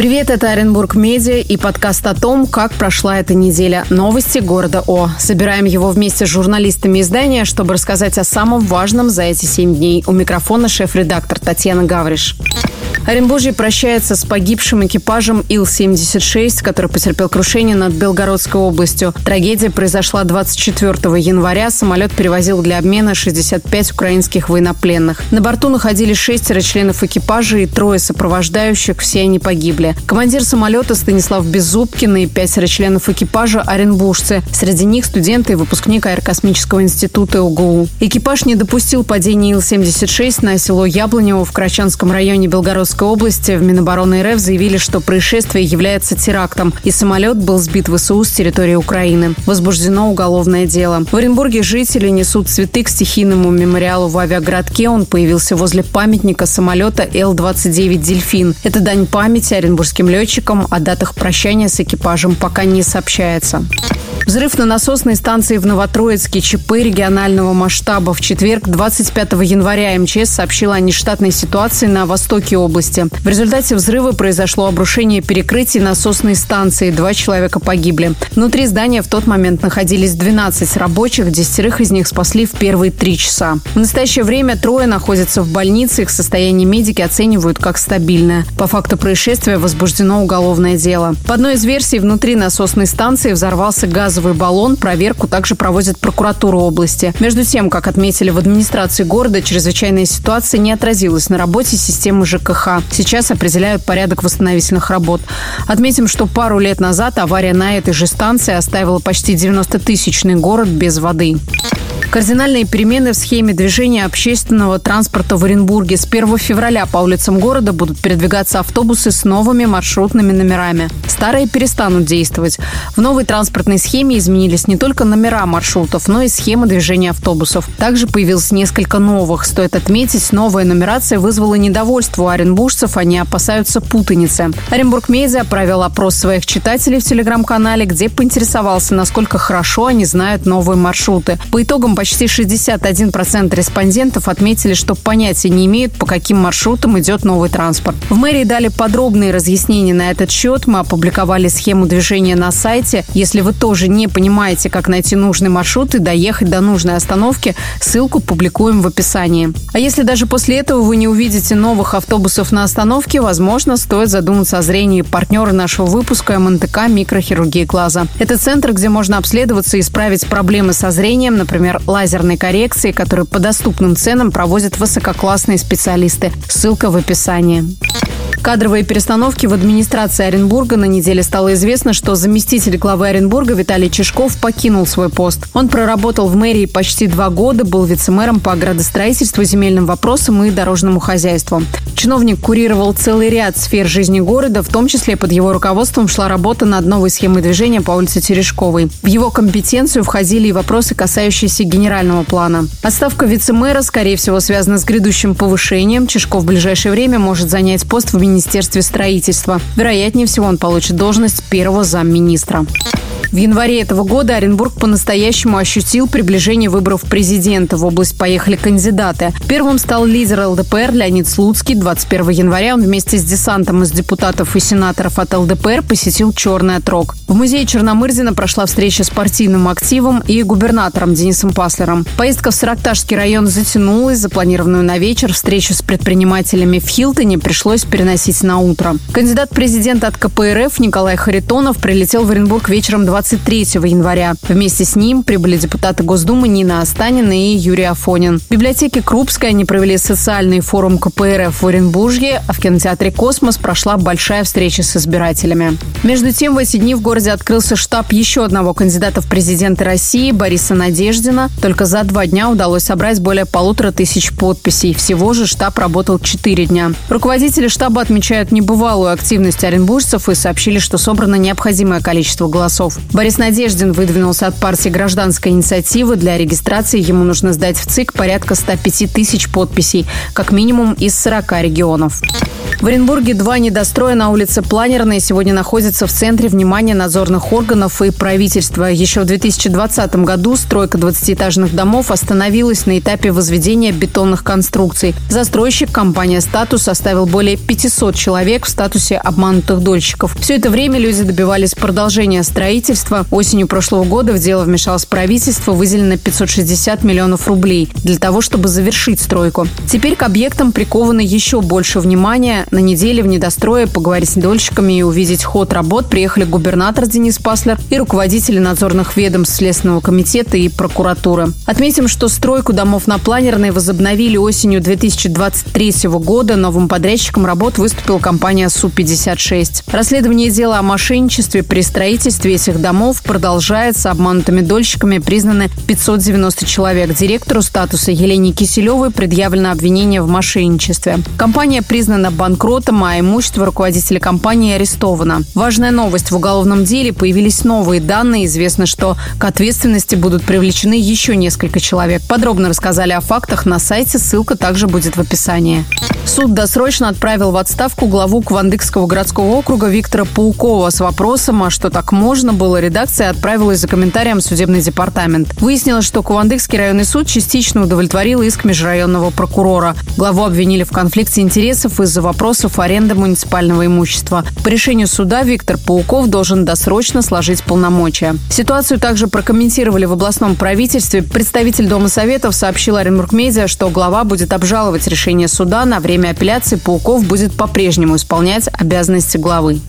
Привет, это Оренбург Медиа и подкаст о том, как прошла эта неделя. Новости города О. Собираем его вместе с журналистами издания, чтобы рассказать о самом важном за эти семь дней. У микрофона шеф-редактор Татьяна Гавриш. Оренбуржье прощается с погибшим экипажем Ил-76, который потерпел крушение над Белгородской областью. Трагедия произошла 24 января. Самолет перевозил для обмена 65 украинских военнопленных. На борту находились шестеро членов экипажа и трое сопровождающих. Все они погибли. Командир самолета Станислав Беззубкин и пятеро членов экипажа – оренбуржцы. Среди них студенты и выпускник Аэрокосмического института УГУ. Экипаж не допустил падения Ил-76 на село Яблонево в Крачанском районе Белгородской области в Минобороны РФ заявили, что происшествие является терактом, и самолет был сбит ВСУ с территории Украины. Возбуждено уголовное дело. В Оренбурге жители несут цветы к стихийному мемориалу в авиагородке. Он появился возле памятника самолета Л-29 «Дельфин». Это дань памяти оренбургским летчикам. О датах прощания с экипажем пока не сообщается. Взрыв на насосной станции в Новотроицке ЧП регионального масштаба. В четверг, 25 января, МЧС сообщила о нештатной ситуации на востоке области. В результате взрыва произошло обрушение перекрытий насосной станции. Два человека погибли. Внутри здания в тот момент находились 12 рабочих, десятерых из них спасли в первые три часа. В настоящее время трое находятся в больнице. Их состояние медики оценивают как стабильное. По факту происшествия возбуждено уголовное дело. По одной из версий, внутри насосной станции взорвался газ газовый баллон. Проверку также проводит прокуратура области. Между тем, как отметили в администрации города, чрезвычайная ситуация не отразилась на работе системы ЖКХ. Сейчас определяют порядок восстановительных работ. Отметим, что пару лет назад авария на этой же станции оставила почти 90-тысячный город без воды. Кардинальные перемены в схеме движения общественного транспорта в Оренбурге. С 1 февраля по улицам города будут передвигаться автобусы с новыми маршрутными номерами. Старые перестанут действовать. В новой транспортной схеме изменились не только номера маршрутов, но и схема движения автобусов. Также появилось несколько новых. Стоит отметить, новая нумерация вызвала недовольство у оренбуржцев. Они опасаются путаницы. Оренбург Медиа провел опрос своих читателей в телеграм-канале, где поинтересовался, насколько хорошо они знают новые маршруты. По итогам почти 61% респондентов отметили, что понятия не имеют, по каким маршрутам идет новый транспорт. В мэрии дали подробные разъяснения на этот счет. Мы опубликовали схему движения на сайте. Если вы тоже не понимаете, как найти нужный маршрут и доехать до нужной остановки, ссылку публикуем в описании. А если даже после этого вы не увидите новых автобусов на остановке, возможно, стоит задуматься о зрении партнера нашего выпуска МНТК «Микрохирургия глаза». Это центр, где можно обследоваться и исправить проблемы со зрением, например, лазерной коррекции, которую по доступным ценам проводят высококлассные специалисты. Ссылка в описании. Кадровые перестановки в администрации Оренбурга на неделе стало известно, что заместитель главы Оренбурга Виталий Чешков покинул свой пост. Он проработал в мэрии почти два года, был вице-мэром по градостроительству, земельным вопросам и дорожному хозяйству. Чиновник курировал целый ряд сфер жизни города, в том числе под его руководством шла работа над новой схемой движения по улице Терешковой. В его компетенцию входили и вопросы, касающиеся генерального плана. Отставка вице-мэра, скорее всего, связана с грядущим повышением. Чешков в ближайшее время может занять пост в Министерстве строительства. Вероятнее всего, он получит должность первого замминистра. В январе этого года Оренбург по-настоящему ощутил приближение выборов президента. В область поехали кандидаты. Первым стал лидер ЛДПР Леонид Слуцкий. 21 января он вместе с десантом из депутатов и сенаторов от ЛДПР посетил Черный отрог. В музее Черномырдина прошла встреча с партийным активом и губернатором Денисом Паслером. Поездка в Саракташский район затянулась. Запланированную на вечер встречу с предпринимателями в Хилтоне пришлось переносить на утро. Кандидат президента от КПРФ Николай Харитонов прилетел в Оренбург вечером 20 23 января. Вместе с ним прибыли депутаты Госдумы Нина Останина и Юрий Афонин. В библиотеке Крупской они провели социальный форум КПРФ в Оренбурге, а в кинотеатре «Космос» прошла большая встреча с избирателями. Между тем, в эти дни в городе открылся штаб еще одного кандидата в президенты России Бориса Надеждина. Только за два дня удалось собрать более полутора тысяч подписей. Всего же штаб работал четыре дня. Руководители штаба отмечают небывалую активность оренбуржцев и сообщили, что собрано необходимое количество голосов. Борис Надеждин выдвинулся от партии гражданской инициативы. Для регистрации ему нужно сдать в ЦИК порядка 105 тысяч подписей, как минимум из 40 регионов. В Оренбурге два недостроя на улице Планерной сегодня находятся в центре внимания надзорных органов и правительства. Еще в 2020 году стройка 20-этажных домов остановилась на этапе возведения бетонных конструкций. Застройщик, компания «Статус» оставил более 500 человек в статусе обманутых дольщиков. Все это время люди добивались продолжения строительства. Осенью прошлого года в дело вмешалось правительство, выделено 560 миллионов рублей для того, чтобы завершить стройку. Теперь к объектам приковано еще больше внимания. На неделе в недострое поговорить с дольщиками и увидеть ход работ приехали губернатор Денис Паслер и руководители надзорных ведомств Следственного комитета и прокуратуры. Отметим, что стройку домов на Планерной возобновили осенью 2023 года. Новым подрядчиком работ выступила компания Су-56. Расследование дела о мошенничестве при строительстве этих домов продолжается. Обманутыми дольщиками признаны 590 человек. Директору статуса Елене Киселевой предъявлено обвинение в мошенничестве. Компания признана банкротом, а имущество руководителя компании арестовано. Важная новость. В уголовном деле появились новые данные. Известно, что к ответственности будут привлечены еще несколько человек. Подробно рассказали о фактах на сайте. Ссылка также будет в описании. Суд досрочно отправил в отставку главу Квандыкского городского округа Виктора Паукова с вопросом, а что так можно было, редакция отправилась за комментарием в судебный департамент. Выяснилось, что Квандыкский районный суд частично удовлетворил иск межрайонного прокурора. Главу обвинили в конфликте интересов из-за вопросов аренды муниципального имущества. По решению суда Виктор Пауков должен досрочно сложить полномочия. Ситуацию также прокомментировали в областном правительстве. Представитель Дома Советов сообщил Оренбург Медиа, что глава будет обжаловать решение суда. На время апелляции Пауков будет по-прежнему исполнять обязанности главы.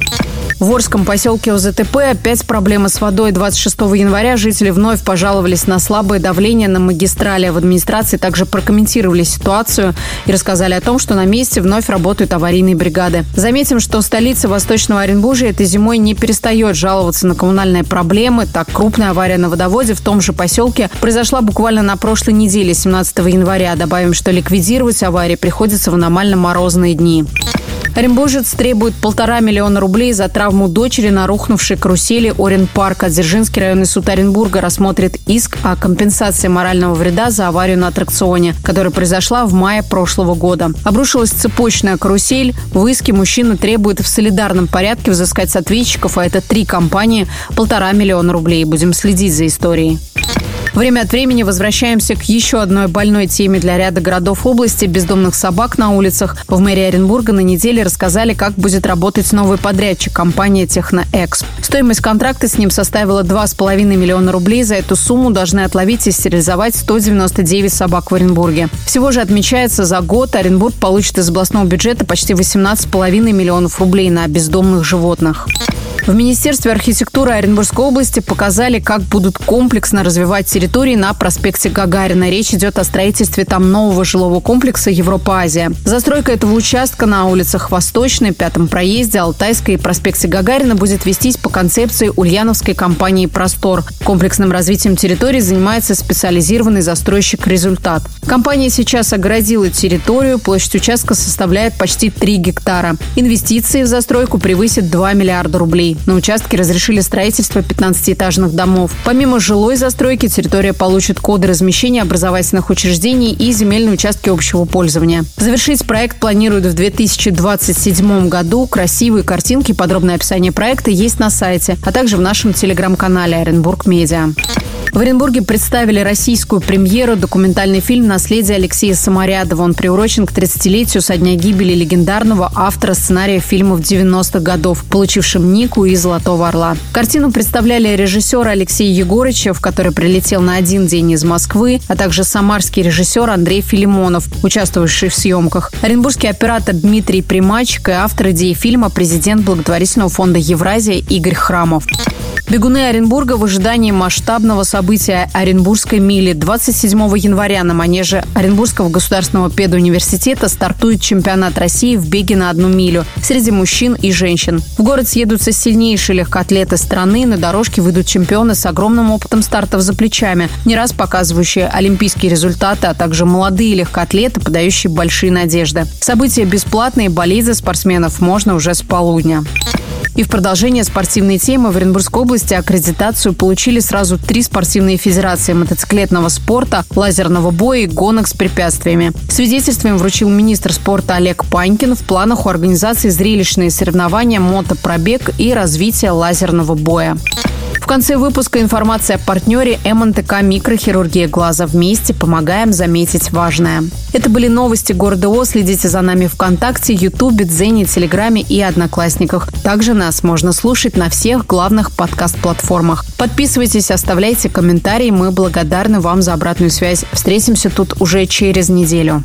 В Орском поселке ОЗТП опять проблемы с водой. 26 января жители вновь пожаловались на слабое давление на магистрали. В администрации также прокомментировали ситуацию и рассказали о том, что на месте вновь работают аварийные бригады. Заметим, что столица Восточного Оренбуржья этой зимой не перестает жаловаться на коммунальные проблемы. Так, крупная авария на водоводе в том же поселке произошла буквально на прошлой неделе, 17 января. Добавим, что ликвидировать аварии приходится в аномально морозные дни. Оренбуржец требует полтора миллиона рублей за травму дочери на рухнувшей карусели Орен Парка. Дзержинский районный суд Оренбурга рассмотрит иск о компенсации морального вреда за аварию на аттракционе, которая произошла в мае прошлого года. Обрушилась цепочная карусель. В иске мужчина требует в солидарном порядке взыскать с ответчиков, а это три компании, полтора миллиона рублей. Будем следить за историей. Время от времени возвращаемся к еще одной больной теме для ряда городов области – бездомных собак на улицах. В мэрии Оренбурга на неделе рассказали, как будет работать новый подрядчик – компания «Техноэкс». Стоимость контракта с ним составила 2,5 миллиона рублей. За эту сумму должны отловить и стерилизовать 199 собак в Оренбурге. Всего же отмечается, за год Оренбург получит из областного бюджета почти 18,5 миллионов рублей на бездомных животных. В Министерстве архитектуры Оренбургской области показали, как будут комплексно развивать территории на проспекте Гагарина. Речь идет о строительстве там нового жилого комплекса Европа-Азия. Застройка этого участка на улицах Восточной, Пятом проезде, Алтайской и проспекте Гагарина будет вестись по концепции ульяновской компании «Простор». Комплексным развитием территории занимается специализированный застройщик «Результат». Компания сейчас оградила территорию, площадь участка составляет почти 3 гектара. Инвестиции в застройку превысят 2 миллиарда рублей. На участке разрешили строительство 15-этажных домов. Помимо жилой застройки, территория получит коды размещения образовательных учреждений и земельные участки общего пользования. Завершить проект планируют в 2027 году. Красивые картинки, подробное описание проекта есть на сайте, а также в нашем телеграм-канале Оренбург Медиа. В Оренбурге представили российскую премьеру документальный фильм «Наследие Алексея Самарядова». Он приурочен к 30-летию со дня гибели легендарного автора сценария фильмов 90-х годов, получившим Нику и «Золотого орла». Картину представляли режиссер Алексей Егорычев, который прилетел на один день из Москвы, а также самарский режиссер Андрей Филимонов, участвовавший в съемках. Оренбургский оператор Дмитрий Примачик и автор идеи фильма президент благотворительного фонда «Евразия» Игорь Храмов. Бегуны Оренбурга в ожидании масштабного события Оренбургской мили. 27 января на манеже Оренбургского государственного педуниверситета стартует чемпионат России в беге на одну милю среди мужчин и женщин. В город съедутся сильнейшие легкоатлеты страны. На дорожке выйдут чемпионы с огромным опытом стартов за плечами, не раз показывающие олимпийские результаты, а также молодые легкоатлеты, подающие большие надежды. События бесплатные, болеть за спортсменов можно уже с полудня. И в продолжение спортивной темы в Оренбургской области аккредитацию получили сразу три спортивные федерации мотоциклетного спорта, лазерного боя и гонок с препятствиями. Свидетельством вручил министр спорта Олег Панькин. В планах у организации зрелищные соревнования мотопробег и развитие лазерного боя. Конце выпуска информация о партнере МНТК «Микрохирургия глаза». Вместе помогаем заметить важное. Это были новости города О. Следите за нами ВКонтакте, Ютубе, Дзене, Телеграме и Одноклассниках. Также нас можно слушать на всех главных подкаст-платформах. Подписывайтесь, оставляйте комментарии. Мы благодарны вам за обратную связь. Встретимся тут уже через неделю.